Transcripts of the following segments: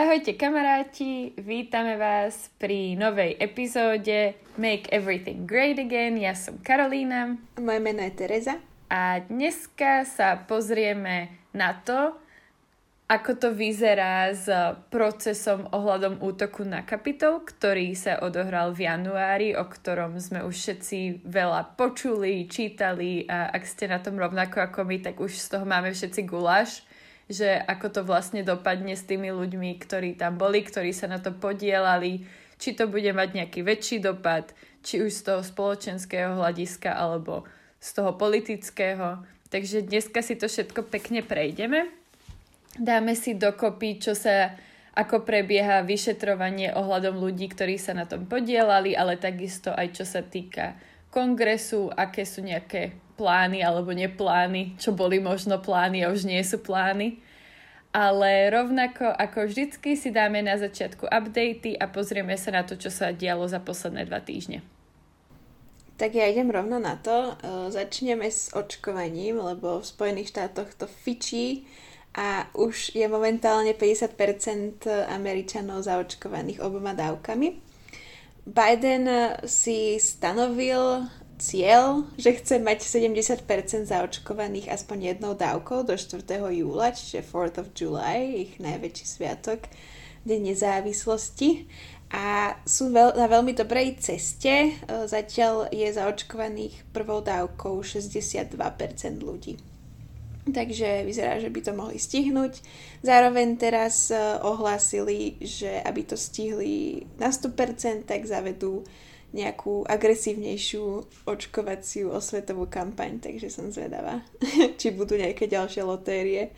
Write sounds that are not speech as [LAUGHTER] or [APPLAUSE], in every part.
Ahojte kamaráti, vítame vás pri novej epizóde Make Everything Great Again. Ja som Karolína. Moje meno je Tereza. A dneska sa pozrieme na to, ako to vyzerá s procesom ohľadom útoku na Kapitol, ktorý sa odohral v januári, o ktorom sme už všetci veľa počuli, čítali a ak ste na tom rovnako ako my, tak už z toho máme všetci guláš, že ako to vlastne dopadne s tými ľuďmi, ktorí tam boli, ktorí sa na to podielali, či to bude mať nejaký väčší dopad, či už z toho spoločenského hľadiska alebo z toho politického. Takže dneska si to všetko pekne prejdeme dáme si dokopy, čo sa, ako prebieha vyšetrovanie ohľadom ľudí, ktorí sa na tom podielali, ale takisto aj čo sa týka kongresu, aké sú nejaké plány alebo neplány, čo boli možno plány a už nie sú plány. Ale rovnako ako vždycky si dáme na začiatku updaty a pozrieme sa na to, čo sa dialo za posledné dva týždne. Tak ja idem rovno na to. Začneme s očkovaním, lebo v Spojených štátoch to fičí a už je momentálne 50% Američanov zaočkovaných oboma dávkami. Biden si stanovil cieľ, že chce mať 70% zaočkovaných aspoň jednou dávkou do 4. júla, čiže 4th of July, ich najväčší sviatok, Deň nezávislosti. A sú veľ, na veľmi dobrej ceste. Zatiaľ je zaočkovaných prvou dávkou 62% ľudí takže vyzerá, že by to mohli stihnúť. Zároveň teraz e, ohlásili, že aby to stihli na 100%, tak zavedú nejakú agresívnejšiu očkovaciu osvetovú kampaň, takže som zvedavá, [LAUGHS] či budú nejaké ďalšie lotérie.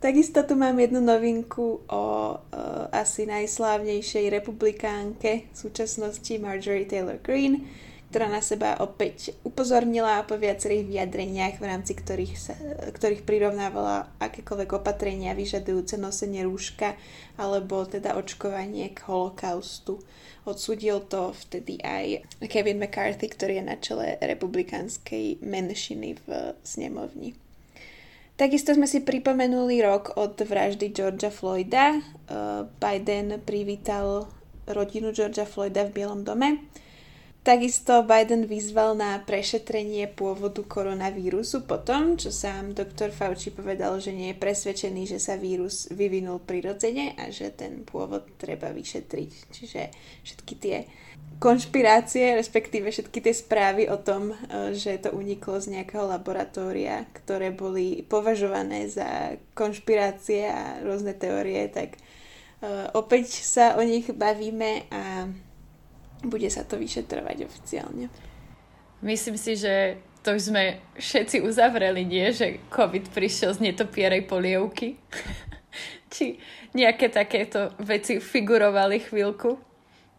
Takisto tu mám jednu novinku o uh, asi najslávnejšej republikánke v súčasnosti Marjorie Taylor Greene, ktorá na seba opäť upozornila po viacerých vyjadreniach, v rámci ktorých, sa, ktorých prirovnávala akékoľvek opatrenia vyžadujúce nosenie rúška alebo teda očkovanie k holokaustu. Odsudil to vtedy aj Kevin McCarthy, ktorý je na čele republikánskej menšiny v snemovni. Takisto sme si pripomenuli rok od vraždy Georgia Floyda. Biden privítal rodinu Georgia Floyda v Bielom dome Takisto Biden vyzval na prešetrenie pôvodu koronavírusu po tom, čo sám doktor Fauci povedal, že nie je presvedčený, že sa vírus vyvinul prirodzene a že ten pôvod treba vyšetriť. Čiže všetky tie konšpirácie, respektíve všetky tie správy o tom, e, že to uniklo z nejakého laboratória, ktoré boli považované za konšpirácie a rôzne teórie, tak e, opäť sa o nich bavíme a bude sa to vyšetrovať oficiálne. Myslím si, že to už sme všetci uzavreli, nie? Že COVID prišiel z netopierej polievky. [LAUGHS] Či nejaké takéto veci figurovali chvíľku.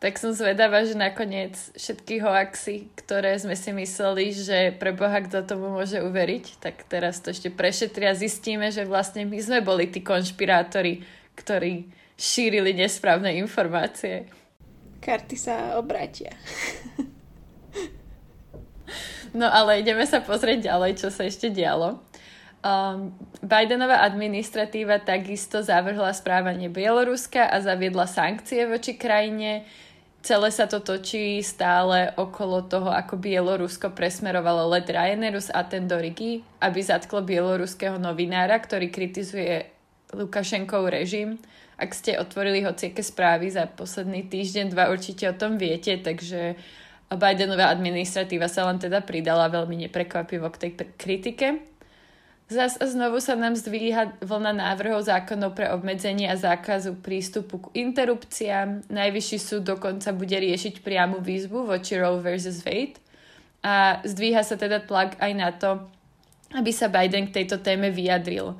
Tak som zvedavá, že nakoniec všetky hoaxy, ktoré sme si mysleli, že pre Boha kto tomu môže uveriť, tak teraz to ešte prešetria a zistíme, že vlastne my sme boli tí konšpirátori, ktorí šírili nesprávne informácie karty sa obrátia. no ale ideme sa pozrieť ďalej, čo sa ešte dialo. Um, Bidenová administratíva takisto zavrhla správanie Bieloruska a zaviedla sankcie voči krajine. Celé sa to točí stále okolo toho, ako Bielorusko presmerovalo let Ryanairu z Aten do Rigi, aby zatklo bieloruského novinára, ktorý kritizuje Lukašenkov režim ak ste otvorili hociaké správy za posledný týždeň, dva určite o tom viete, takže Bidenová administratíva sa len teda pridala veľmi neprekvapivo k tej kritike. Zas a znovu sa nám zdvíha vlna návrhov zákonov pre obmedzenie a zákazu prístupu k interrupciám. Najvyšší súd dokonca bude riešiť priamu výzvu voči Roe vs. Wade. A zdvíha sa teda tlak aj na to, aby sa Biden k tejto téme vyjadril.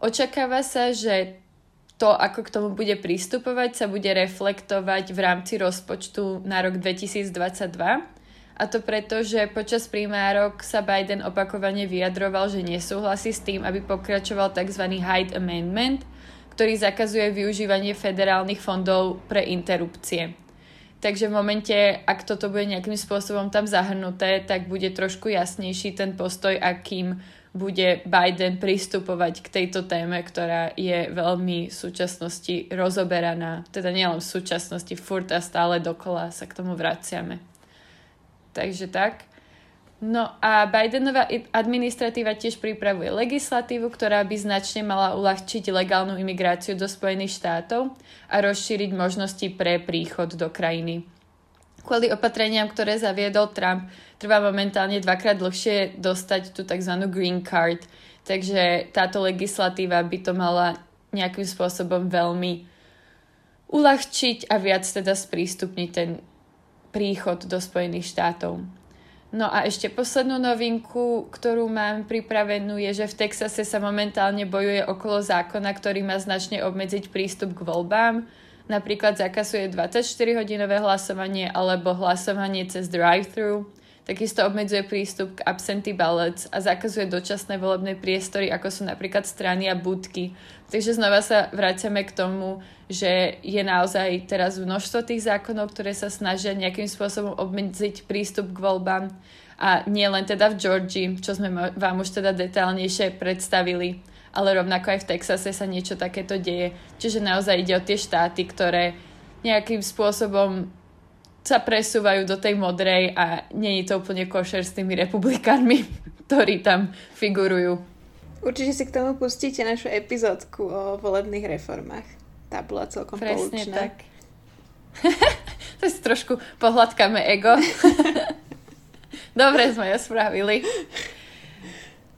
Očakáva sa, že to, ako k tomu bude pristupovať, sa bude reflektovať v rámci rozpočtu na rok 2022. A to preto, že počas primárok sa Biden opakovane vyjadroval, že nesúhlasí s tým, aby pokračoval tzv. Hyde Amendment, ktorý zakazuje využívanie federálnych fondov pre interrupcie. Takže v momente, ak toto bude nejakým spôsobom tam zahrnuté, tak bude trošku jasnejší ten postoj, akým bude Biden pristupovať k tejto téme, ktorá je veľmi v súčasnosti rozoberaná. Teda nielen v súčasnosti, furt a stále dokola sa k tomu vraciame. Takže tak. No a Bidenová administratíva tiež pripravuje legislatívu, ktorá by značne mala uľahčiť legálnu imigráciu do Spojených štátov a rozšíriť možnosti pre príchod do krajiny. Kvôli opatreniam, ktoré zaviedol Trump, trvá momentálne dvakrát dlhšie dostať tú tzv. green card, takže táto legislatíva by to mala nejakým spôsobom veľmi uľahčiť a viac teda sprístupniť ten príchod do Spojených štátov. No a ešte poslednú novinku, ktorú mám pripravenú, je, že v Texase sa momentálne bojuje okolo zákona, ktorý má značne obmedziť prístup k voľbám. Napríklad zakasuje 24-hodinové hlasovanie alebo hlasovanie cez drive-thru. Takisto obmedzuje prístup k absentee ballots a zakazuje dočasné volebné priestory, ako sú napríklad strany a budky. Takže znova sa vraciame k tomu, že je naozaj teraz množstvo tých zákonov, ktoré sa snažia nejakým spôsobom obmedziť prístup k voľbám a nie len teda v Georgii, čo sme vám už teda detálnejšie predstavili, ale rovnako aj v Texase sa niečo takéto deje. Čiže naozaj ide o tie štáty, ktoré nejakým spôsobom sa presúvajú do tej modrej a nie je to úplne košer s tými republikánmi, [LAUGHS] ktorí tam figurujú. Určite si k tomu pustíte našu epizódku o volebných reformách. Tá bola celkom Presne poučná. tak. [LAUGHS] to si trošku pohľadkáme ego. [LAUGHS] Dobre sme ju spravili.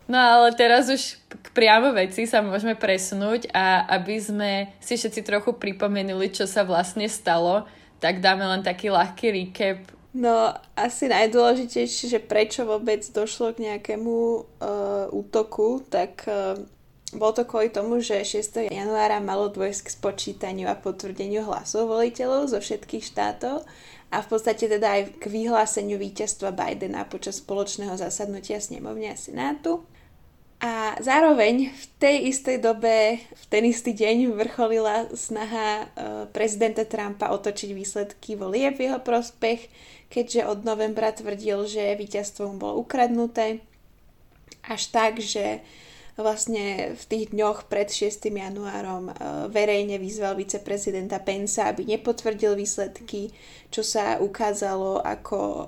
No ale teraz už priamo veci sa môžeme presunúť a aby sme si všetci trochu pripomenuli, čo sa vlastne stalo, tak dáme len taký ľahký recap. No asi najdôležitejšie, že prečo vôbec došlo k nejakému uh, útoku, tak uh, bolo to kvôli tomu, že 6. januára malo dôjsť k spočítaniu a potvrdeniu hlasov voliteľov zo všetkých štátov a v podstate teda aj k vyhláseniu víťazstva Bidena počas spoločného zasadnutia snemovne a senátu. A zároveň v tej istej dobe, v ten istý deň vrcholila snaha e, prezidenta Trumpa otočiť výsledky volieb v jeho prospech, keďže od novembra tvrdil, že víťazstvo mu bolo ukradnuté. Až tak, že vlastne v tých dňoch pred 6. januárom e, verejne vyzval viceprezidenta Pensa, aby nepotvrdil výsledky, čo sa ukázalo ako e,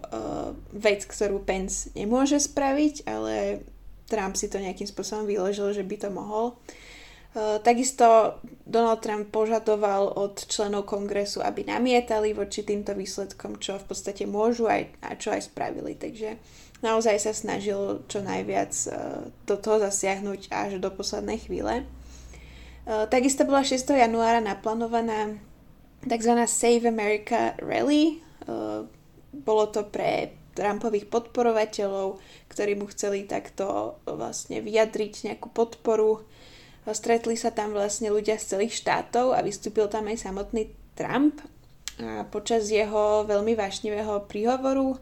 vec, ktorú Pence nemôže spraviť, ale Trump si to nejakým spôsobom vyložil, že by to mohol. E, takisto Donald Trump požadoval od členov kongresu, aby namietali voči týmto výsledkom, čo v podstate môžu aj, a čo aj spravili. Takže naozaj sa snažil čo najviac e, do toho zasiahnuť až do poslednej chvíle. E, takisto bola 6. januára naplánovaná tzv. Save America Rally. Bolo to pre Trumpových podporovateľov, ktorí mu chceli takto vlastne vyjadriť nejakú podporu. Stretli sa tam vlastne ľudia z celých štátov a vystúpil tam aj samotný Trump. A počas jeho veľmi vášnivého príhovoru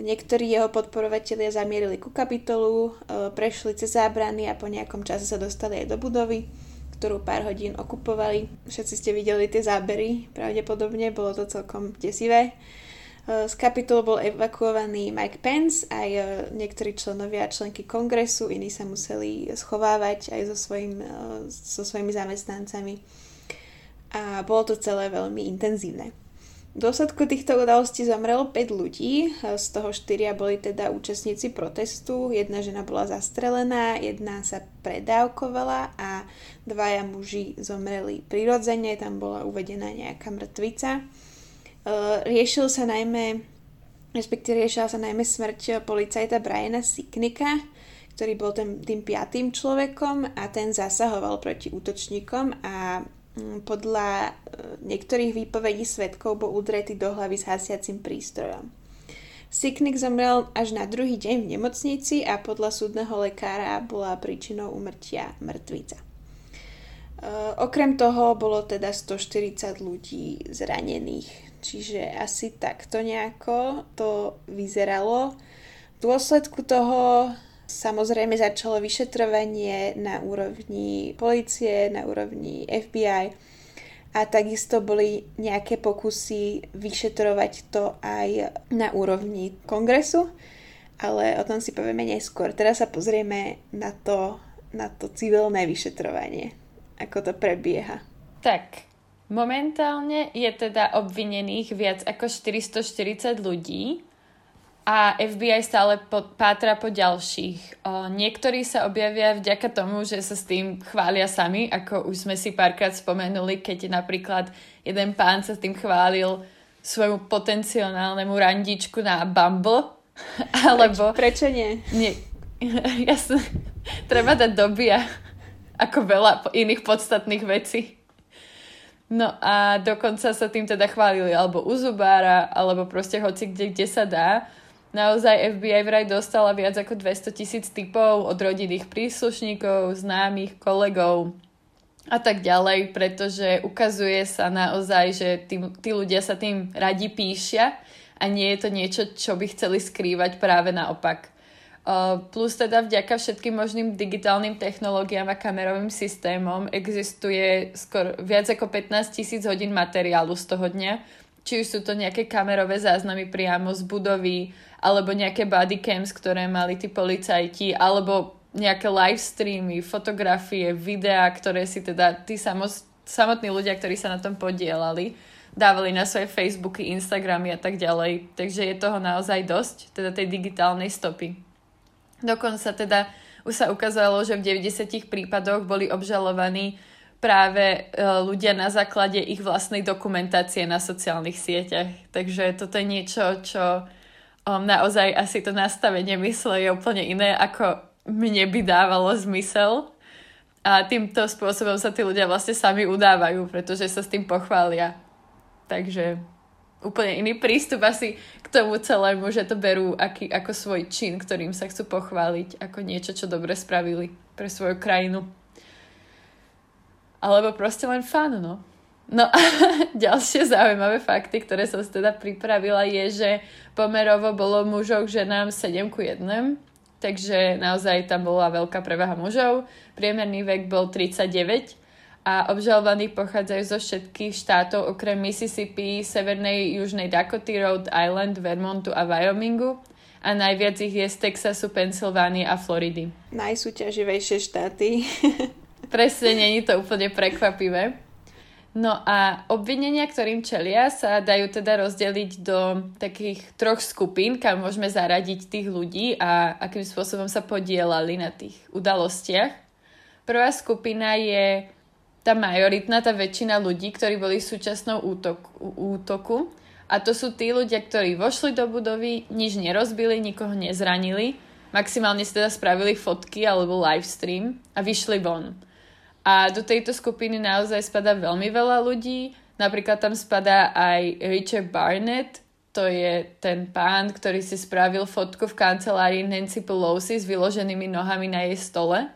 Niektorí jeho podporovatelia zamierili ku kapitolu, e, prešli cez zábrany a po nejakom čase sa dostali aj do budovy, ktorú pár hodín okupovali. Všetci ste videli tie zábery, pravdepodobne, bolo to celkom desivé. E, z kapitolu bol evakuovaný Mike Pence, aj e, niektorí členovia členky kongresu, iní sa museli schovávať aj so, svojim, so svojimi zamestnancami. A bolo to celé veľmi intenzívne. V dôsledku týchto udalostí zomrelo 5 ľudí, z toho 4 boli teda účastníci protestu, jedna žena bola zastrelená, jedna sa predávkovala a dvaja muži zomreli prirodzene, tam bola uvedená nejaká mŕtvica. E, riešil sa najmä, respektíve riešila sa najmä smrť policajta Briana Siknika, ktorý bol tým, tým piatým človekom a ten zasahoval proti útočníkom a Mm, podľa e, niektorých výpovedí svetkov bol udretý do hlavy s hasiacim prístrojom. Siknik zomrel až na druhý deň v nemocnici a podľa súdneho lekára bola príčinou umrtia mŕtvica. Okrem toho bolo teda 140 ľudí zranených, čiže asi takto nejako to vyzeralo. V dôsledku toho Samozrejme začalo vyšetrovanie na úrovni policie, na úrovni FBI a takisto boli nejaké pokusy vyšetrovať to aj na úrovni kongresu, ale o tom si povieme neskôr. Teraz sa pozrieme na to, na to civilné vyšetrovanie, ako to prebieha. Tak, momentálne je teda obvinených viac ako 440 ľudí a FBI stále po, pátra po ďalších. O, niektorí sa objavia vďaka tomu, že sa s tým chvália sami, ako už sme si párkrát spomenuli, keď napríklad jeden pán sa s tým chválil svojmu potenciálnemu randičku na Bumble. [LAUGHS] Alebo... Preč, prečo nie? nie [LAUGHS] jasne. Treba dať doby a ako veľa iných podstatných vecí. No a dokonca sa tým teda chválili alebo u zubára, alebo proste hoci kde, kde sa dá. Naozaj FBI vraj dostala viac ako 200 tisíc typov od rodinných príslušníkov, známych, kolegov a tak ďalej, pretože ukazuje sa naozaj, že tí, tí ľudia sa tým radi píšia a nie je to niečo, čo by chceli skrývať práve naopak. Uh, plus teda vďaka všetkým možným digitálnym technológiám a kamerovým systémom existuje skoro viac ako 15 tisíc hodín materiálu z toho dňa, či už sú to nejaké kamerové záznamy priamo z budovy, alebo nejaké bodycams, ktoré mali tí policajti, alebo nejaké live streamy, fotografie, videá, ktoré si teda tí samos, samotní ľudia, ktorí sa na tom podielali, dávali na svoje Facebooky, Instagramy a tak ďalej. Takže je toho naozaj dosť, teda tej digitálnej stopy. Dokonca teda už sa ukázalo, že v 90 prípadoch boli obžalovaní práve e, ľudia na základe ich vlastnej dokumentácie na sociálnych sieťach. Takže toto je niečo, čo naozaj asi to nastavenie mysle je úplne iné, ako mne by dávalo zmysel. A týmto spôsobom sa tí ľudia vlastne sami udávajú, pretože sa s tým pochvália. Takže úplne iný prístup asi k tomu celému, že to berú aký, ako svoj čin, ktorým sa chcú pochváliť, ako niečo, čo dobre spravili pre svoju krajinu. Alebo proste len fan, no. No a [LAUGHS] ďalšie zaujímavé fakty, ktoré som si teda pripravila, je, že pomerovo bolo mužov k ženám 7 ku 1, takže naozaj tam bola veľká prevaha mužov. Priemerný vek bol 39 a obžalovaní pochádzajú zo všetkých štátov okrem Mississippi, Severnej Južnej Dakoty, Rhode Island, Vermontu a Wyomingu a najviac ich je z Texasu, Pensylvánie a Floridy. Najsúťaživejšie štáty. [LAUGHS] Presne, není to úplne prekvapivé. No a obvinenia, ktorým čelia, sa dajú teda rozdeliť do takých troch skupín, kam môžeme zaradiť tých ľudí a akým spôsobom sa podielali na tých udalostiach. Prvá skupina je tá majoritná, tá väčšina ľudí, ktorí boli súčasnou útok, útoku. A to sú tí ľudia, ktorí vošli do budovy, nič nerozbili, nikoho nezranili, maximálne si teda spravili fotky alebo livestream a vyšli von. A do tejto skupiny naozaj spada veľmi veľa ľudí. Napríklad tam spadá aj Richard Barnett, to je ten pán, ktorý si spravil fotku v kancelárii Nancy Pelosi s vyloženými nohami na jej stole.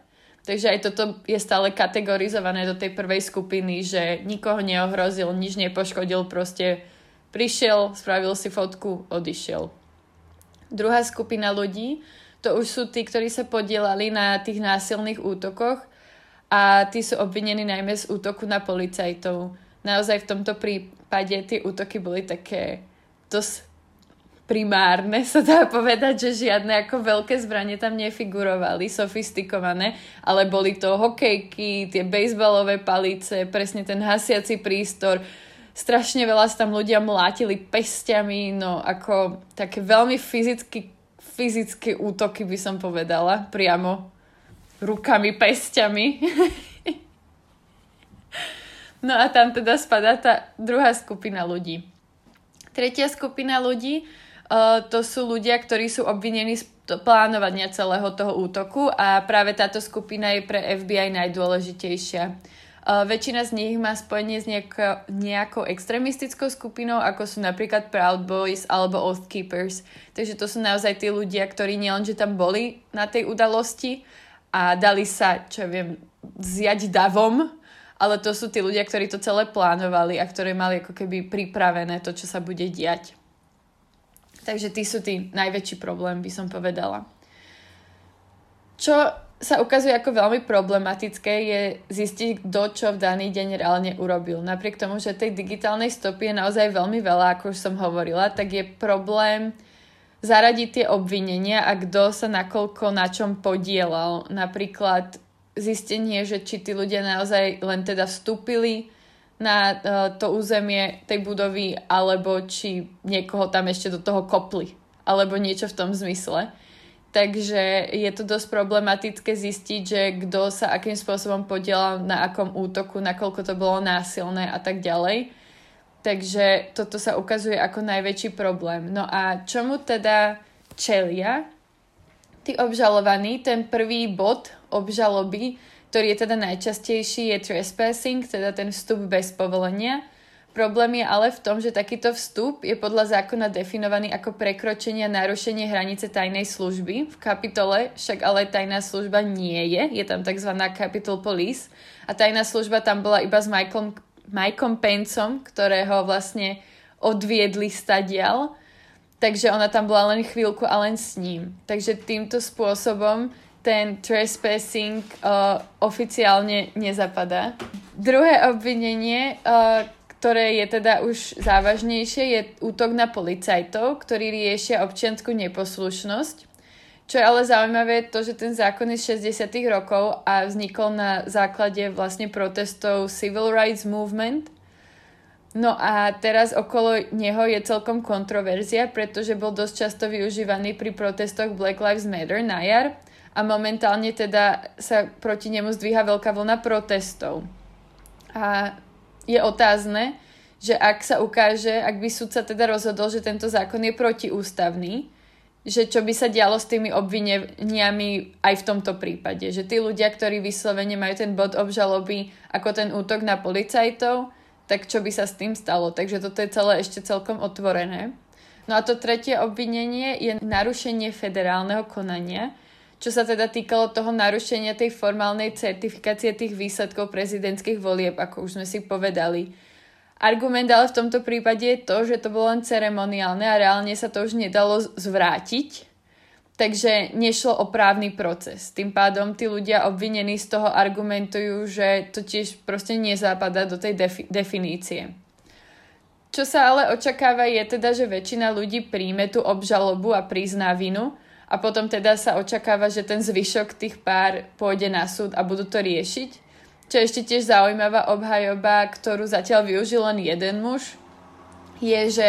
Takže aj toto je stále kategorizované do tej prvej skupiny, že nikoho neohrozil, nič nepoškodil, proste prišiel, spravil si fotku, odišiel. Druhá skupina ľudí, to už sú tí, ktorí sa podielali na tých násilných útokoch a tí sú obvinení najmä z útoku na policajtov. Naozaj v tomto prípade tie útoky boli také dosť primárne, sa dá povedať, že žiadne ako veľké zbranie tam nefigurovali, sofistikované, ale boli to hokejky, tie bejsbalové palice, presne ten hasiaci prístor, strašne veľa sa tam ľudia mlátili pestiami, no ako také veľmi fyzicky, fyzické útoky by som povedala, priamo rukami, pestiami. [LAUGHS] no a tam teda spadá tá druhá skupina ľudí. Tretia skupina ľudí to sú ľudia, ktorí sú obvinení z plánovania celého toho útoku a práve táto skupina je pre FBI najdôležitejšia. Uh, väčšina z nich má spojenie s nejako, nejakou extremistickou skupinou, ako sú napríklad Proud Boys alebo Oath Keepers. Takže to sú naozaj tí ľudia, ktorí nielenže tam boli na tej udalosti, a dali sa, čo ja viem, zjať davom, ale to sú tí ľudia, ktorí to celé plánovali a ktorí mali ako keby pripravené to, čo sa bude diať. Takže tí sú tí najväčší problém, by som povedala. Čo sa ukazuje ako veľmi problematické je zistiť, kto čo v daný deň reálne urobil. Napriek tomu, že tej digitálnej stopy je naozaj veľmi veľa, ako už som hovorila, tak je problém zaradiť tie obvinenia a kto sa nakoľko na čom podielal. Napríklad zistenie, že či tí ľudia naozaj len teda vstúpili na uh, to územie tej budovy, alebo či niekoho tam ešte do toho kopli, alebo niečo v tom zmysle. Takže je to dosť problematické zistiť, že kto sa akým spôsobom podielal na akom útoku, nakoľko to bolo násilné a tak ďalej. Takže toto sa ukazuje ako najväčší problém. No a čomu teda čelia tí obžalovaní? Ten prvý bod obžaloby, ktorý je teda najčastejší, je trespassing, teda ten vstup bez povolenia. Problém je ale v tom, že takýto vstup je podľa zákona definovaný ako prekročenie a narušenie hranice tajnej služby. V kapitole však ale tajná služba nie je, je tam tzv. Capitol Police a tajná služba tam bola iba s Michaelom Mikeom Pencom, ktorého vlastne odviedli stadial. Takže ona tam bola len chvíľku a len s ním. Takže týmto spôsobom ten trespassing uh, oficiálne nezapadá. Druhé obvinenie, uh, ktoré je teda už závažnejšie, je útok na policajtov, ktorí riešia občianskú neposlušnosť. Čo je ale zaujímavé to, že ten zákon je z 60 rokov a vznikol na základe vlastne protestov Civil Rights Movement. No a teraz okolo neho je celkom kontroverzia, pretože bol dosť často využívaný pri protestoch Black Lives Matter na jar a momentálne teda sa proti nemu zdvíha veľká vlna protestov. A je otázne, že ak sa ukáže, ak by sudca teda rozhodol, že tento zákon je protiústavný, že čo by sa dialo s tými obvineniami aj v tomto prípade. Že tí ľudia, ktorí vyslovene majú ten bod obžaloby ako ten útok na policajtov, tak čo by sa s tým stalo. Takže toto je celé ešte celkom otvorené. No a to tretie obvinenie je narušenie federálneho konania, čo sa teda týkalo toho narušenia tej formálnej certifikácie tých výsledkov prezidentských volieb, ako už sme si povedali Argument ale v tomto prípade je to, že to bolo len ceremoniálne a reálne sa to už nedalo zvrátiť, takže nešlo o právny proces. Tým pádom tí ľudia obvinení z toho argumentujú, že to tiež proste nezápada do tej defi- definície. Čo sa ale očakáva je teda, že väčšina ľudí príjme tú obžalobu a prizná vinu a potom teda sa očakáva, že ten zvyšok tých pár pôjde na súd a budú to riešiť. Čo je ešte tiež zaujímavá obhajoba, ktorú zatiaľ využil len jeden muž, je, že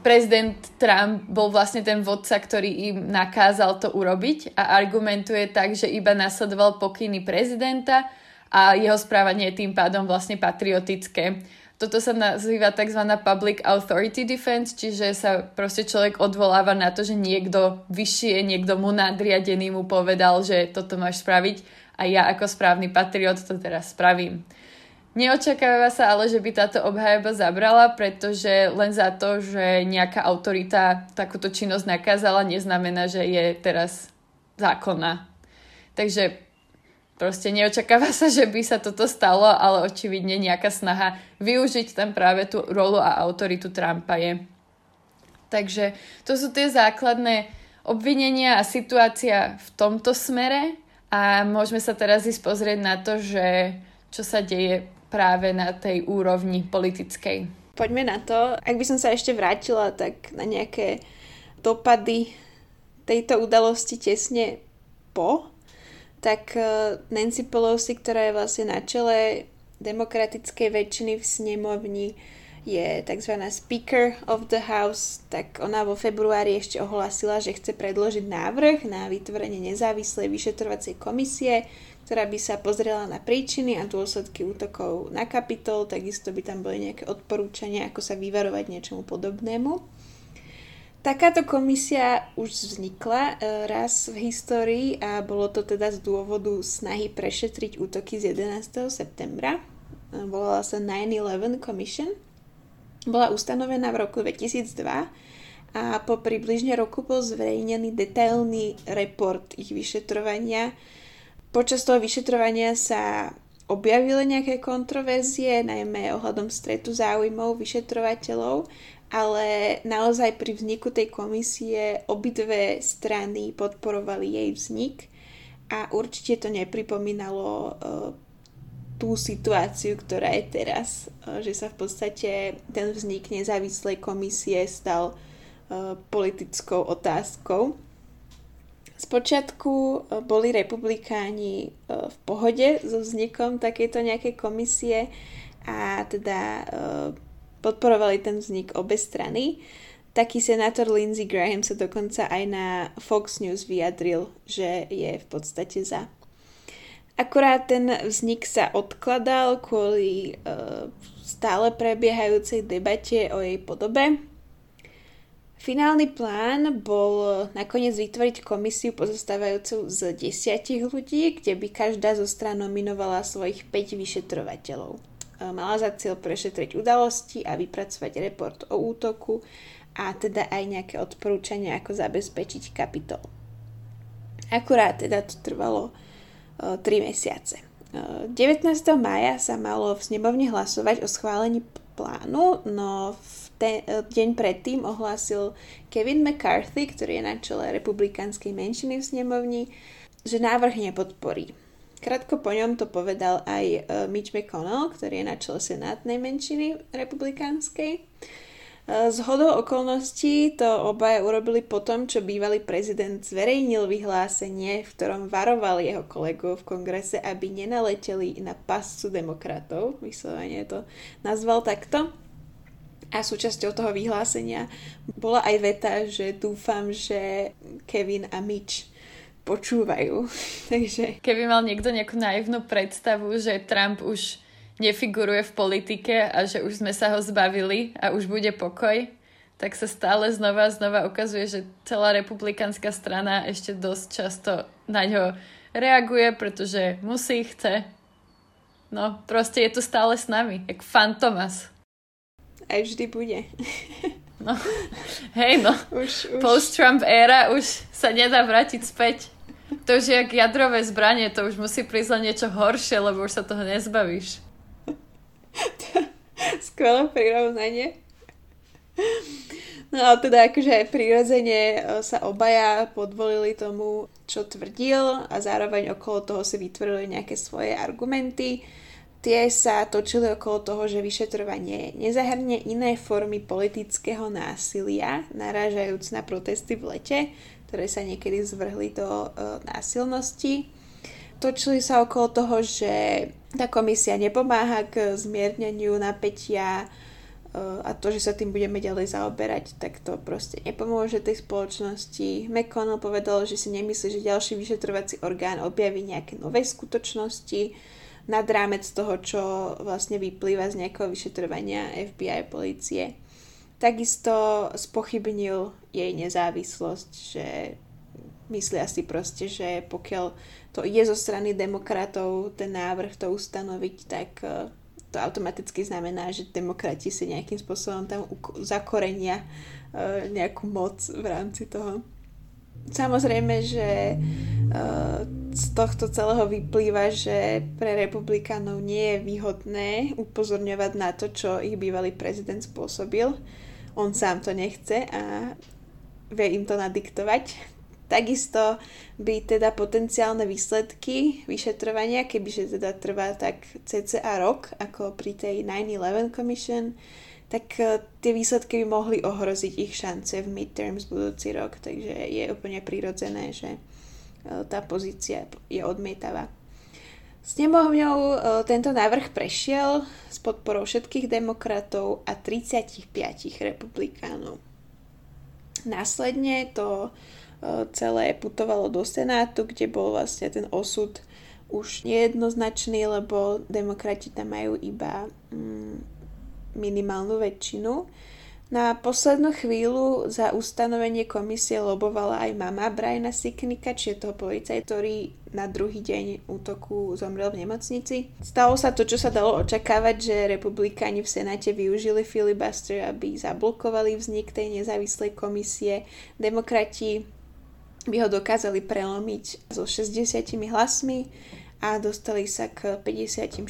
prezident Trump bol vlastne ten vodca, ktorý im nakázal to urobiť a argumentuje tak, že iba nasledoval pokyny prezidenta a jeho správanie tým pádom vlastne patriotické. Toto sa nazýva tzv. public authority defense, čiže sa proste človek odvoláva na to, že niekto vyššie, niekto mu nadriadený mu povedal, že toto máš spraviť a ja ako správny patriot to teraz spravím. Neočakáva sa ale, že by táto obhajoba zabrala, pretože len za to, že nejaká autorita takúto činnosť nakázala, neznamená, že je teraz zákonná. Takže proste neočakáva sa, že by sa toto stalo, ale očividne nejaká snaha využiť tam práve tú rolu a autoritu Trumpa je. Takže to sú tie základné obvinenia a situácia v tomto smere. A môžeme sa teraz ísť pozrieť na to, že čo sa deje práve na tej úrovni politickej. Poďme na to. Ak by som sa ešte vrátila tak na nejaké dopady tejto udalosti tesne po, tak e, Nancy Pelosi, ktorá je vlastne na čele demokratickej väčšiny v snemovni, je tzv. Speaker of the House, tak ona vo februári ešte ohlasila, že chce predložiť návrh na vytvorenie nezávislej vyšetrovacej komisie, ktorá by sa pozrela na príčiny a dôsledky útokov na kapitol, takisto by tam boli nejaké odporúčania, ako sa vyvarovať niečomu podobnému. Takáto komisia už vznikla e, raz v histórii a bolo to teda z dôvodu snahy prešetriť útoky z 11. septembra. E, volala sa 9-11 Commission bola ustanovená v roku 2002 a po približne roku bol zverejnený detailný report ich vyšetrovania. Počas toho vyšetrovania sa objavili nejaké kontroverzie, najmä ohľadom stretu záujmov vyšetrovateľov, ale naozaj pri vzniku tej komisie obidve strany podporovali jej vznik a určite to nepripomínalo uh, tú situáciu, ktorá je teraz, že sa v podstate ten vznik nezávislej komisie stal politickou otázkou. Spočiatku e, boli republikáni e, v pohode so vznikom takejto nejakej komisie a teda e, podporovali ten vznik obe strany. Taký senátor Lindsey Graham sa dokonca aj na Fox News vyjadril, že je v podstate za. Akurát ten vznik sa odkladal kvôli stále prebiehajúcej debate o jej podobe Finálny plán bol nakoniec vytvoriť komisiu pozostávajúcu z desiatich ľudí, kde by každá zo strán nominovala svojich 5 vyšetrovateľov. Mala za cieľ prešetriť udalosti a vypracovať report o útoku a teda aj nejaké odporúčania, ako zabezpečiť kapitol. Akurát teda to trvalo 3 mesiace. 19. mája sa malo v snemovni hlasovať o schválení plánu, no v ten, e, deň predtým ohlásil Kevin McCarthy, ktorý je na čele republikánskej menšiny v snemovni, že návrh nepodporí. Krátko po ňom to povedal aj e, Mitch McConnell, ktorý je na čele senátnej menšiny republikánskej. E, z hodou okolností to obaja urobili po tom, čo bývalý prezident zverejnil vyhlásenie, v ktorom varoval jeho kolegov v kongrese, aby nenaleteli na pascu demokratov. Vyslovene to nazval takto. A súčasťou toho vyhlásenia bola aj veta, že dúfam, že Kevin a Mitch počúvajú. [LAUGHS] Takže... Keby mal niekto nejakú naivnú predstavu, že Trump už nefiguruje v politike a že už sme sa ho zbavili a už bude pokoj, tak sa stále znova a znova ukazuje, že celá republikánska strana ešte dosť často na ňo reaguje, pretože musí, chce. No, proste je tu stále s nami, jak Fantomas. Aj vždy bude. No, hej no, [LAUGHS] už, už. post-Trump éra už sa nedá vrátiť späť. To už je jak jadrové zbranie, to už musí prísť len niečo horšie, lebo už sa toho nezbavíš. [LAUGHS] Skvelé prirovnanie. No ale teda akože prirodzene e, sa obaja podvolili tomu, čo tvrdil a zároveň okolo toho si vytvorili nejaké svoje argumenty Tie sa točili okolo toho, že vyšetrovanie nezahrnie iné formy politického násilia, narážajúc na protesty v lete, ktoré sa niekedy zvrhli do uh, násilnosti. Točili sa okolo toho, že tá komisia nepomáha k zmierneniu napätia uh, a to, že sa tým budeme ďalej zaoberať, tak to proste nepomôže tej spoločnosti. McConnell povedal, že si nemyslí, že ďalší vyšetrovací orgán objaví nejaké nové skutočnosti, nad rámec toho, čo vlastne vyplýva z nejakého vyšetrovania FBI policie. Takisto spochybnil jej nezávislosť, že myslia si proste, že pokiaľ to je zo strany demokratov ten návrh to ustanoviť, tak e, to automaticky znamená, že demokrati si nejakým spôsobom tam zakorenia e, nejakú moc v rámci toho. Samozrejme, že uh, z tohto celého vyplýva, že pre republikánov nie je výhodné upozorňovať na to, čo ich bývalý prezident spôsobil. On sám to nechce a vie im to nadiktovať. Takisto by teda potenciálne výsledky vyšetrovania, kebyže teda trvá tak cca rok, ako pri tej 9-11 Commission, tak e, tie výsledky by mohli ohroziť ich šance v midterms budúci rok, takže je úplne prirodzené, že e, tá pozícia je odmietavá. S nemohňou e, tento návrh prešiel s podporou všetkých demokratov a 35 republikánov. Následne to celé putovalo do Senátu, kde bol vlastne ten osud už nejednoznačný, lebo demokrati tam majú iba mm, minimálnu väčšinu. Na poslednú chvíľu za ustanovenie komisie lobovala aj mama Briana Siknika, či je toho policaj, ktorý na druhý deň útoku zomrel v nemocnici. Stalo sa to, čo sa dalo očakávať, že republikáni v Senáte využili filibuster, aby zablokovali vznik tej nezávislej komisie. Demokrati by ho dokázali prelomiť so 60 hlasmi a dostali sa k 54,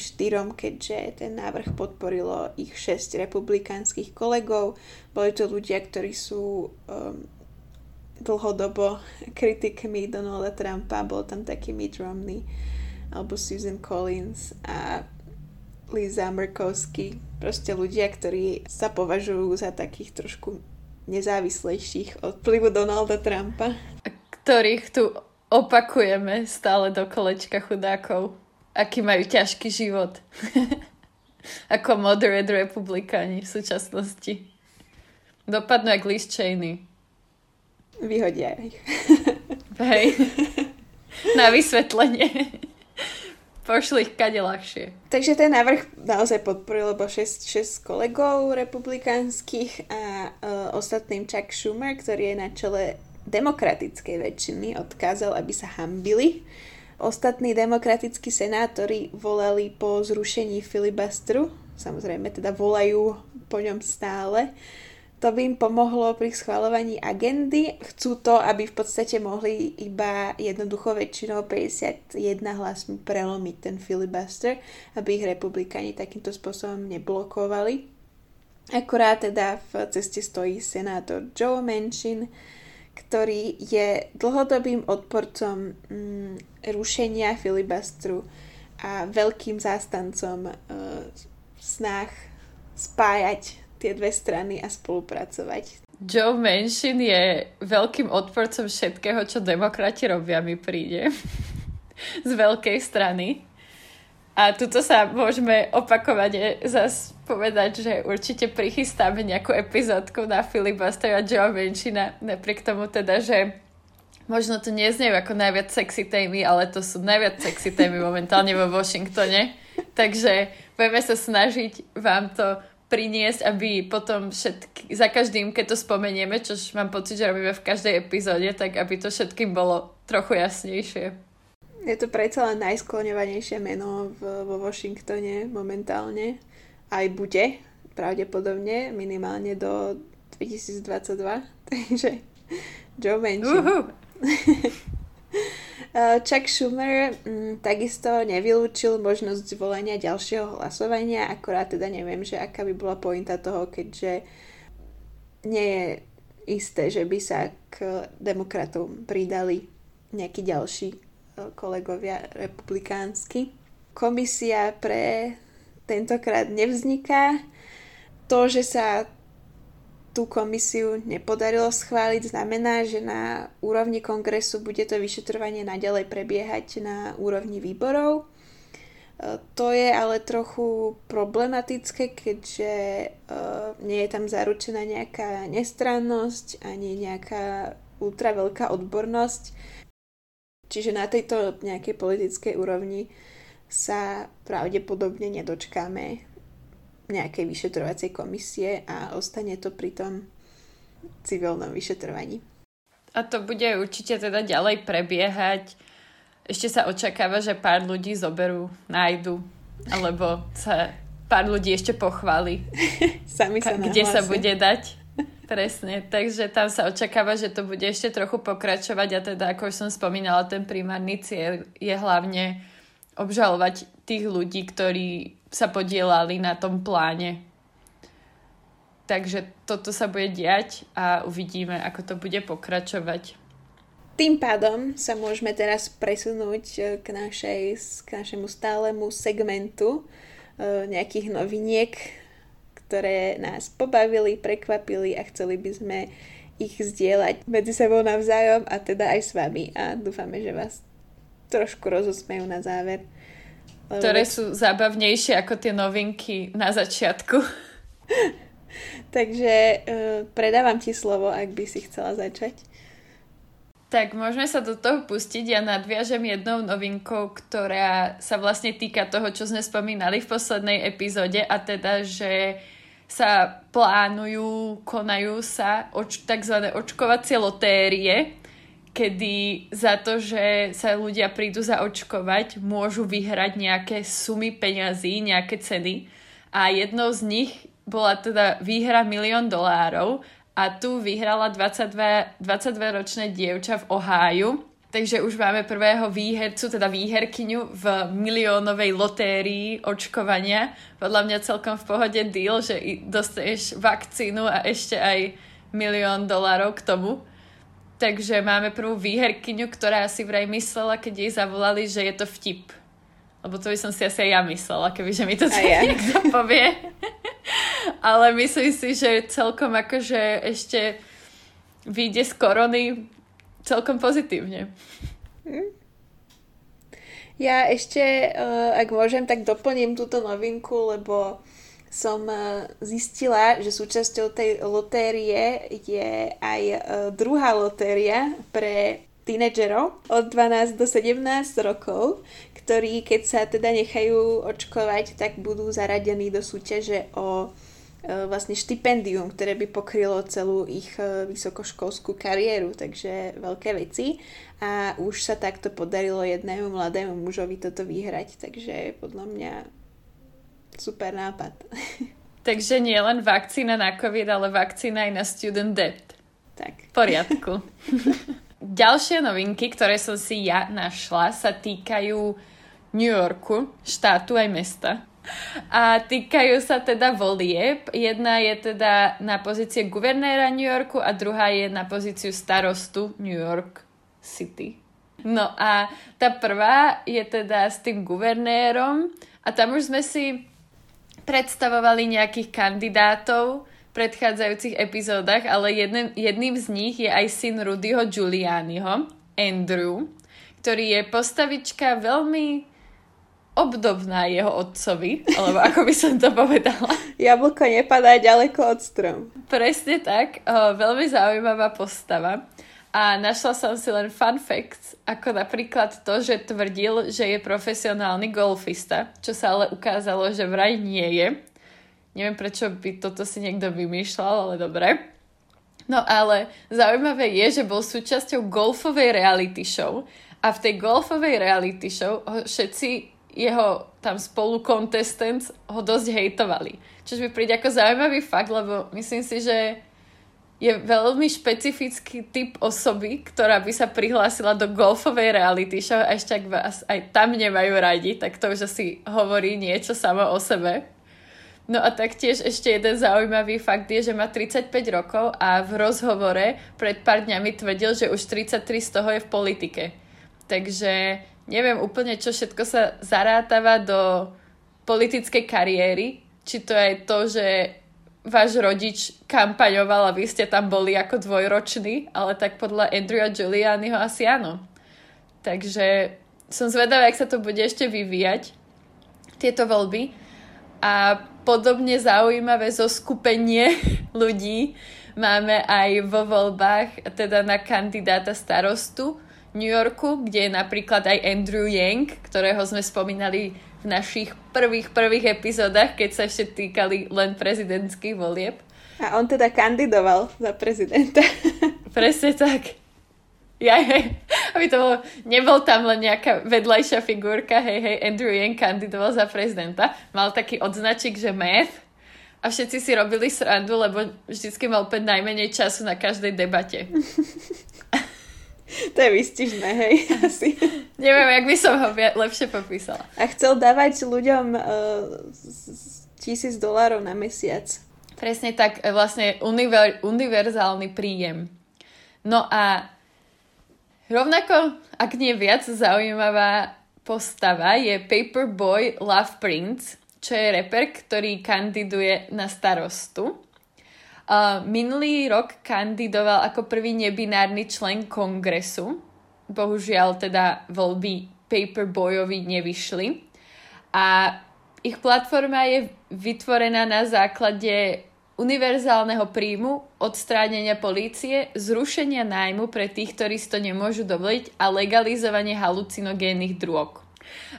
keďže ten návrh podporilo ich 6 republikánskych kolegov. Boli to ľudia, ktorí sú um, dlhodobo [LAUGHS] kritikmi Donalda Trumpa. Bol tam taký Mitt Romney alebo Susan Collins a Liza Murkowski. Proste ľudia, ktorí sa považujú za takých trošku nezávislejších od vplyvu Donalda Trumpa. Ktorých tu opakujeme stále do kolečka chudákov. Aký majú ťažký život. [LAUGHS] Ako moderate republikáni v súčasnosti. Dopadnú jak Liz Cheney. Vyhodia ich. [LAUGHS] Hej. Na vysvetlenie. Pošli ich kade ľahšie. Takže ten návrh naozaj podporil, lebo 6, 6 kolegov republikánskych a uh, ostatným Chuck Schumer, ktorý je na čele demokratickej väčšiny, odkázal, aby sa hambili. Ostatní demokratickí senátori volali po zrušení filibastru, samozrejme teda volajú po ňom stále. To by im pomohlo pri schváľovaní agendy. Chcú to, aby v podstate mohli iba jednoducho väčšinou 51 hlasmi prelomiť ten filibuster, aby ich republikáni takýmto spôsobom neblokovali. Akurát teda v ceste stojí senátor Joe Manchin, ktorý je dlhodobým odporcom mm, rušenia filibustru a veľkým zástancom uh, snách spájať tie dve strany a spolupracovať. Joe Manchin je veľkým odporcom všetkého, čo demokrati robia, mi príde. [LAUGHS] Z veľkej strany. A tuto sa môžeme opakovať zase povedať, že určite prichystáme nejakú epizódku na filibuster a Joe Manchina, napriek tomu teda, že možno to neznejú ako najviac sexy témy, ale to sú najviac sexy témy momentálne vo Washingtone. Takže budeme sa snažiť vám to priniesť, aby potom všetky, za každým, keď to spomenieme, čo mám pocit, že robíme v každej epizóde, tak aby to všetkým bolo trochu jasnejšie. Je to predsa len najskloňovanejšie meno v, vo Washingtone momentálne. Aj bude, pravdepodobne, minimálne do 2022. [LAUGHS] Takže Joe Manchin. [LAUGHS] Eh, Chuck Schumer m, mm, takisto nevylúčil možnosť zvolenia ďalšieho hlasovania, akorát teda neviem, že aká by bola pointa toho, keďže nie je isté, že by sa k demokratom pridali nejakí ďalší eh, kolegovia republikánsky. Komisia pre tentokrát nevzniká. To, že sa tú komisiu nepodarilo schváliť, znamená, že na úrovni kongresu bude to vyšetrovanie naďalej prebiehať na úrovni výborov. E, to je ale trochu problematické, keďže e, nie je tam zaručená nejaká nestrannosť ani nejaká ultra veľká odbornosť. Čiže na tejto nejakej politickej úrovni sa pravdepodobne nedočkáme nejakej vyšetrovacej komisie a ostane to pri tom civilnom vyšetrovaní. A to bude určite teda ďalej prebiehať. Ešte sa očakáva, že pár ľudí zoberú, nájdu, alebo sa pár ľudí ešte pochváli. [LAUGHS] Sami sa Kde sa bude dať. Presne, takže tam sa očakáva, že to bude ešte trochu pokračovať a teda, ako už som spomínala, ten primárny cieľ je hlavne obžalovať tých ľudí, ktorí sa podielali na tom pláne. Takže toto sa bude diať a uvidíme, ako to bude pokračovať. Tým pádom sa môžeme teraz presunúť e, k, našej, k našemu stálemu segmentu e, nejakých noviniek, ktoré nás pobavili, prekvapili a chceli by sme ich zdieľať medzi sebou navzájom a teda aj s vami. A dúfame, že vás trošku rozosmejú na záver. Ktoré sú zábavnejšie ako tie novinky na začiatku. [LAUGHS] Takže uh, predávam ti slovo, ak by si chcela začať. Tak môžeme sa do toho pustiť. Ja nadviažem jednou novinkou, ktorá sa vlastne týka toho, čo sme spomínali v poslednej epizóde a teda, že sa plánujú, konajú sa oč- tzv. očkovacie lotérie, kedy za to, že sa ľudia prídu zaočkovať, môžu vyhrať nejaké sumy peňazí, nejaké ceny. A jednou z nich bola teda výhra milión dolárov a tu vyhrala 22, 22-ročné dievča v Oháju. Takže už máme prvého výhercu, teda výherkyňu v miliónovej lotérii očkovania. Podľa mňa celkom v pohode deal, že dostaneš vakcínu a ešte aj milión dolárov k tomu. Takže máme prvú výherkyňu, ktorá si vraj myslela, keď jej zavolali, že je to vtip. Lebo to by som si asi aj ja myslela, keby že mi to ja. [LAUGHS] niekto povie. ale myslím si, že celkom akože ešte vyjde z korony celkom pozitívne. Hm? Ja ešte, uh, ak môžem, tak doplním túto novinku, lebo som uh, zistila, že súčasťou tej lotérie je aj uh, druhá lotéria pre tínedžerov od 12 do 17 rokov, ktorí keď sa teda nechajú očkovať, tak budú zaradení do súťaže o E, vlastne štipendium, ktoré by pokrylo celú ich e, vysokoškolskú kariéru, takže veľké veci. A už sa takto podarilo jednému mladému mužovi toto vyhrať, takže podľa mňa super nápad. Takže nie len vakcína na COVID, ale vakcína aj na student debt. Tak. V poriadku. [LAUGHS] Ďalšie novinky, ktoré som si ja našla, sa týkajú New Yorku, štátu aj mesta. A týkajú sa teda volieb. Jedna je teda na pozície guvernéra New Yorku a druhá je na pozíciu starostu New York City. No a tá prvá je teda s tým guvernérom a tam už sme si predstavovali nejakých kandidátov v predchádzajúcich epizódach, ale jedným, jedným z nich je aj syn Rudyho Giulianiho, Andrew, ktorý je postavička veľmi obdobná jeho otcovi, alebo ako by som to povedala. [LAUGHS] Jablko nepadá ďaleko od strom. Presne tak, o, veľmi zaujímavá postava. A našla som si len fun facts, ako napríklad to, že tvrdil, že je profesionálny golfista, čo sa ale ukázalo, že vraj nie je. Neviem, prečo by toto si niekto vymýšľal, ale dobre. No ale zaujímavé je, že bol súčasťou golfovej reality show a v tej golfovej reality show ho všetci jeho tam spolu contestants ho dosť hejtovali. Čo mi príde ako zaujímavý fakt, lebo myslím si, že je veľmi špecifický typ osoby, ktorá by sa prihlásila do golfovej reality show a ešte ak vás aj tam nemajú radi, tak to už asi hovorí niečo samo o sebe. No a taktiež ešte jeden zaujímavý fakt je, že má 35 rokov a v rozhovore pred pár dňami tvrdil, že už 33 z toho je v politike. Takže neviem úplne, čo všetko sa zarátava do politickej kariéry. Či to je to, že váš rodič kampaňoval a vy ste tam boli ako dvojroční, ale tak podľa Andrewa Giulianiho asi áno. Takže som zvedavá, jak sa to bude ešte vyvíjať, tieto voľby. A podobne zaujímavé zoskupenie [LAUGHS] ľudí máme aj vo voľbách, teda na kandidáta starostu, New Yorku, kde je napríklad aj Andrew Yang, ktorého sme spomínali v našich prvých, prvých epizódach, keď sa ešte týkali len prezidentských volieb. A on teda kandidoval za prezidenta. [LAUGHS] Presne tak. Ja, hej, aby to bolo, nebol tam len nejaká vedľajšia figurka, hej, hej, Andrew Yang kandidoval za prezidenta, mal taký odznačik, že math a všetci si robili srandu, lebo vždycky mal úplne najmenej času na každej debate. [LAUGHS] to je vystižné, hej, [LAUGHS] asi. Neviem, jak by som ho lepšie popísala. A chcel dávať ľuďom uh, tisíc dolárov na mesiac. Presne tak, e, vlastne univer, univerzálny príjem. No a rovnako, ak nie viac zaujímavá postava, je Paperboy Love Prince, čo je reper, ktorý kandiduje na starostu. Minulý rok kandidoval ako prvý nebinárny člen kongresu. Bohužiaľ teda voľby Paperboyovi nevyšli. A ich platforma je vytvorená na základe univerzálneho príjmu, odstránenia polície, zrušenia nájmu pre tých, ktorí si to nemôžu dovoliť a legalizovanie halucinogénnych drog.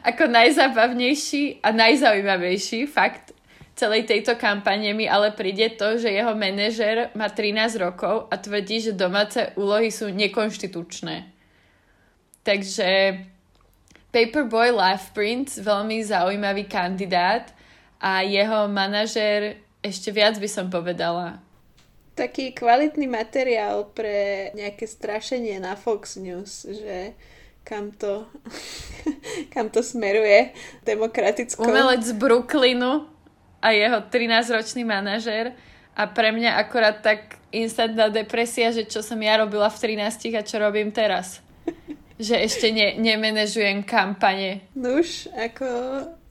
Ako najzábavnejší a najzaujímavejší fakt celej tejto kampane mi ale príde to, že jeho manažer má 13 rokov a tvrdí, že domáce úlohy sú nekonštitučné. Takže Paperboy Life Prince, veľmi zaujímavý kandidát a jeho manažer ešte viac by som povedala. Taký kvalitný materiál pre nejaké strašenie na Fox News, že kam to, [LAUGHS] kam to smeruje demokratickou... Umelec z Brooklynu a jeho 13-ročný manažér a pre mňa akorát tak instantná depresia, že čo som ja robila v 13 a čo robím teraz. že ešte ne, nemenežujem kampane. Nuž, ako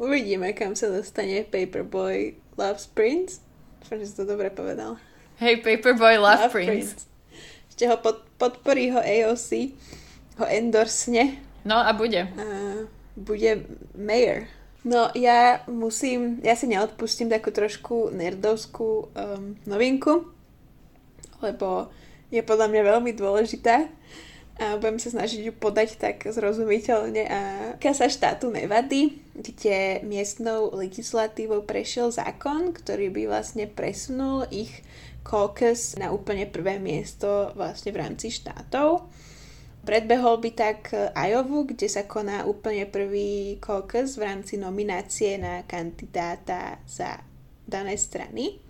uvidíme, kam sa dostane Paperboy Loves Prince. Dúfam, že si to dobre povedal. Hej, Paperboy Love, Love Prince. Prince. Ešte ho pod, podporí ho AOC, ho endorsne. No a bude. A bude mayor. No ja musím, ja si neodpustím takú trošku nerdovskú um, novinku, lebo je podľa mňa veľmi dôležitá a budem sa snažiť ju podať tak zrozumiteľne a kasa štátu Nevady, kde miestnou legislatívou prešiel zákon, ktorý by vlastne presunul ich caucus na úplne prvé miesto vlastne v rámci štátov. Predbehol by tak Iowa, kde sa koná úplne prvý caucus v rámci nominácie na kandidáta za dané strany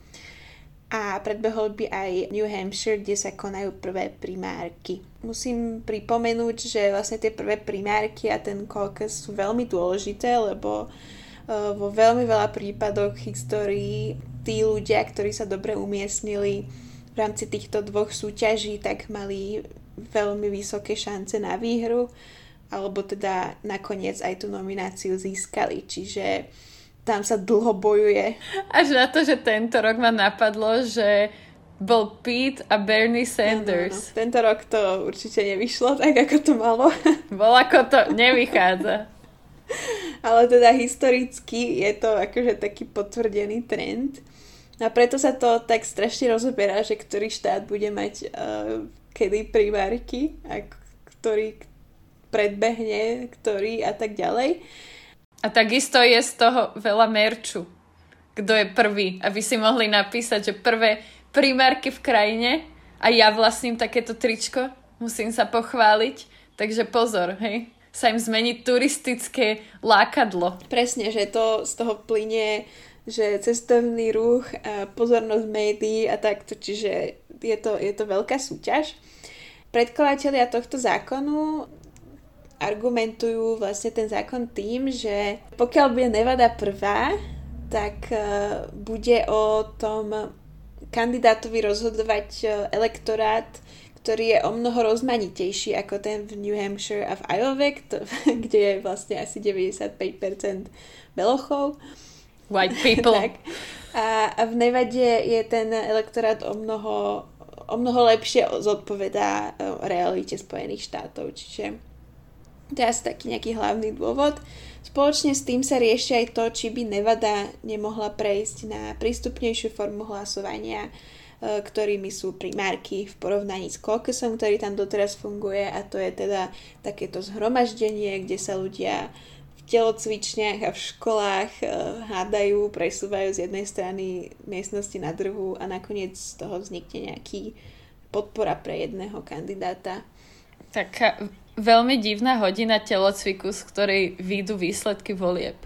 a predbehol by aj New Hampshire, kde sa konajú prvé primárky. Musím pripomenúť, že vlastne tie prvé primárky a ten caucus sú veľmi dôležité, lebo uh, vo veľmi veľa prípadoch histórii tí ľudia, ktorí sa dobre umiestnili v rámci týchto dvoch súťaží, tak mali veľmi vysoké šance na výhru, alebo teda nakoniec aj tú nomináciu získali. Čiže tam sa dlho bojuje. Až na to, že tento rok ma napadlo, že bol Pete a Bernie Sanders. No, no, no. Tento rok to určite nevyšlo tak, ako to malo. [LAUGHS] Bol ako to nevychádza. Ale teda historicky je to akože taký potvrdený trend. A preto sa to tak strašne rozoberá, že ktorý štát bude mať uh, kedy primárky a ktorý predbehne, ktorý a tak ďalej. A takisto je z toho veľa merču. Kto je prvý, aby si mohli napísať, že prvé primárky v krajine a ja vlastním takéto tričko, musím sa pochváliť. Takže pozor, hej, sa im zmení turistické lákadlo. Presne, že to z toho plynie, že cestovný ruch, a pozornosť médií a takto, čiže je to, je to veľká súťaž. Predkladatelia tohto zákonu argumentujú vlastne ten zákon tým, že pokiaľ bude Nevada prvá, tak uh, bude o tom kandidátovi rozhodovať uh, elektorát, ktorý je o mnoho rozmanitejší ako ten v New Hampshire a v Iowa, [LAUGHS] kde je vlastne asi 95% belochov. White people. [LAUGHS] tak. A, a v Nevade je ten elektorát o mnoho, o mnoho lepšie zodpovedá uh, realite Spojených štátov. Čiže to je asi taký nejaký hlavný dôvod. Spoločne s tým sa rieši aj to, či by Nevada nemohla prejsť na prístupnejšiu formu hlasovania, e, ktorými sú primárky v porovnaní s caucusom, ktorý tam doteraz funguje a to je teda takéto zhromaždenie, kde sa ľudia v telocvičniach a v školách e, hádajú, presúvajú z jednej strany miestnosti na druhú a nakoniec z toho vznikne nejaký podpora pre jedného kandidáta. Tak veľmi divná hodina telocviku, z ktorej výjdu výsledky volieb.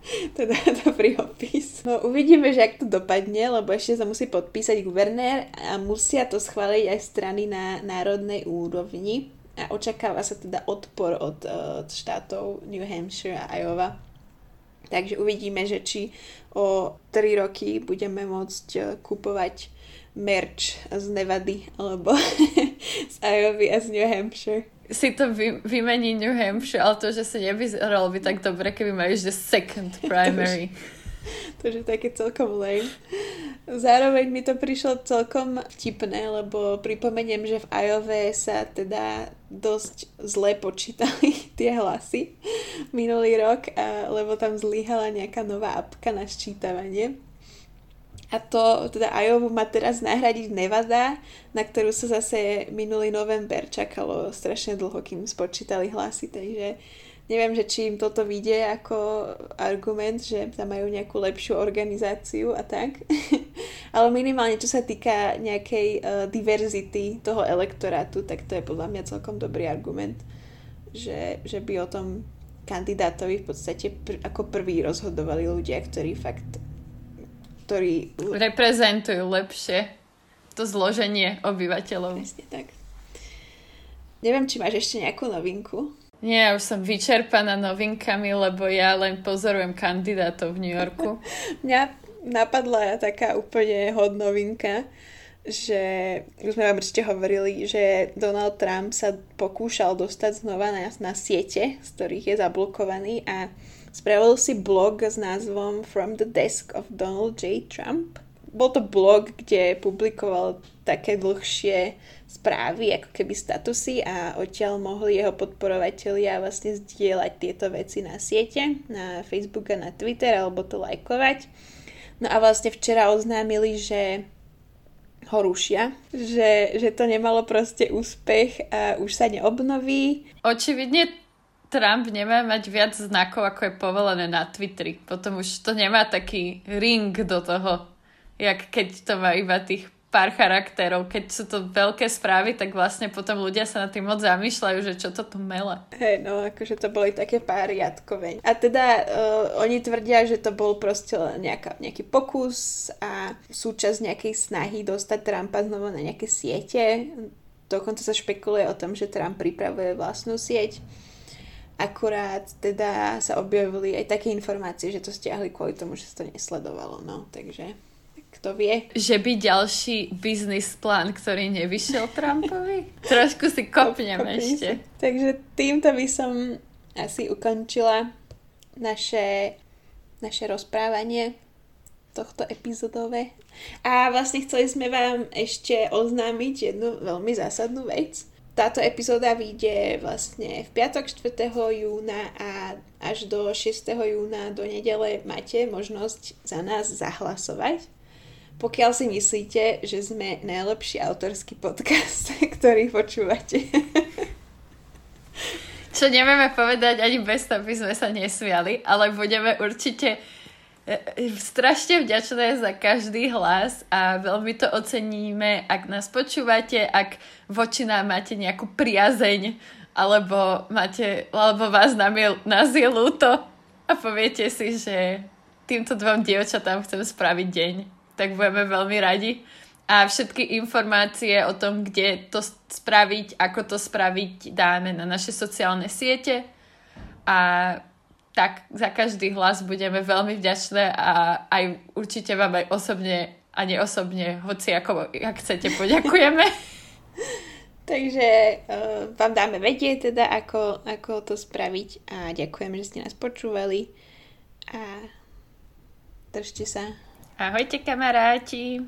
[LAUGHS] Teda dobrý opis. No uvidíme, že ak to dopadne, lebo ešte sa musí podpísať guvernér a musia to schváliť aj strany na národnej úrovni a očakáva sa teda odpor od, od štátov New Hampshire a Iowa. Takže uvidíme, že či o 3 roky budeme môcť eh, kupovať merch z Nevady alebo [LAUGHS] z Iowa a z New Hampshire si to vy, vymení New Hampshire, ale to, že sa nevyzeralo by tak dobre, keby majú že second primary. to, že [LAUGHS] také celkom lame. Zároveň mi to prišlo celkom vtipné, lebo pripomeniem, že v Iowa sa teda dosť zle počítali [LAUGHS] tie hlasy minulý rok, lebo tam zlyhala nejaká nová apka na ščítavanie a to teda Iowa má teraz nahradiť Nevada, na ktorú sa zase minulý november čakalo strašne dlho, kým spočítali hlasy, takže neviem, že či im toto vyjde ako argument, že tam majú nejakú lepšiu organizáciu a tak. [LAUGHS] Ale minimálne, čo sa týka nejakej uh, diverzity toho elektorátu, tak to je podľa mňa celkom dobrý argument, že, že by o tom kandidátovi v podstate pr- ako prvý rozhodovali ľudia, ktorí fakt ktorí... Reprezentujú lepšie to zloženie obyvateľov. Presne tak. Neviem, či máš ešte nejakú novinku. Nie, už som vyčerpaná novinkami, lebo ja len pozorujem kandidátov v New Yorku. [LAUGHS] Mňa napadla taká úplne hodnovinka, že už sme vám určite hovorili, že Donald Trump sa pokúšal dostať znova na, na siete, z ktorých je zablokovaný a Spravil si blog s názvom From the Desk of Donald J. Trump, bol to blog, kde publikoval také dlhšie správy, ako keby statusy a odtiaľ mohli jeho podporovatelia vlastne zdieľať tieto veci na siete, na Facebook a na Twitter alebo to lajkovať. No a vlastne včera oznámili, že ho rušia, že, že to nemalo proste úspech a už sa neobnoví. Očividne Trump nemá mať viac znakov, ako je povolené na Twitteri. Potom už to nemá taký ring do toho, jak keď to má iba tých pár charakterov. Keď sú to veľké správy, tak vlastne potom ľudia sa na tým moc zamýšľajú, že čo to tu mele. Hej, no akože to boli také pár riadkoveň. A teda uh, oni tvrdia, že to bol proste nejaká, nejaký pokus a súčasť nejakej snahy dostať Trumpa znovu na nejaké siete. Dokonca sa špekuluje o tom, že Trump pripravuje vlastnú sieť. Akurát teda sa objavili aj také informácie, že to stiahli kvôli tomu, že sa to nesledovalo, no, takže kto vie. Že by ďalší biznis plán, ktorý nevyšiel Trumpovi? Trošku si kopnem Kopni ešte. Si. Takže týmto by som asi ukončila naše, naše rozprávanie tohto epizodové. A vlastne chceli sme vám ešte oznámiť jednu veľmi zásadnú vec táto epizóda vyjde vlastne v piatok 4. júna a až do 6. júna do nedele máte možnosť za nás zahlasovať. Pokiaľ si myslíte, že sme najlepší autorský podcast, [LAUGHS] ktorý počúvate. Čo nevieme povedať ani bez toho, aby sme sa nesmiali, ale budeme určite E, e, strašne vďačné za každý hlas a veľmi to oceníme, ak nás počúvate, ak voči nám máte nejakú priazeň, alebo, máte, alebo vás nás je ľúto a poviete si, že týmto dvom dievčatám chcem spraviť deň, tak budeme veľmi radi. A všetky informácie o tom, kde to spraviť, ako to spraviť, dáme na naše sociálne siete. A tak za každý hlas budeme veľmi vďačné a aj určite vám aj osobne a neosobne, hoci ako ak chcete, poďakujeme. [LAUGHS] Takže uh, vám dáme vedieť teda, ako, ako to spraviť a ďakujem, že ste nás počúvali a držte sa. Ahojte kamaráti.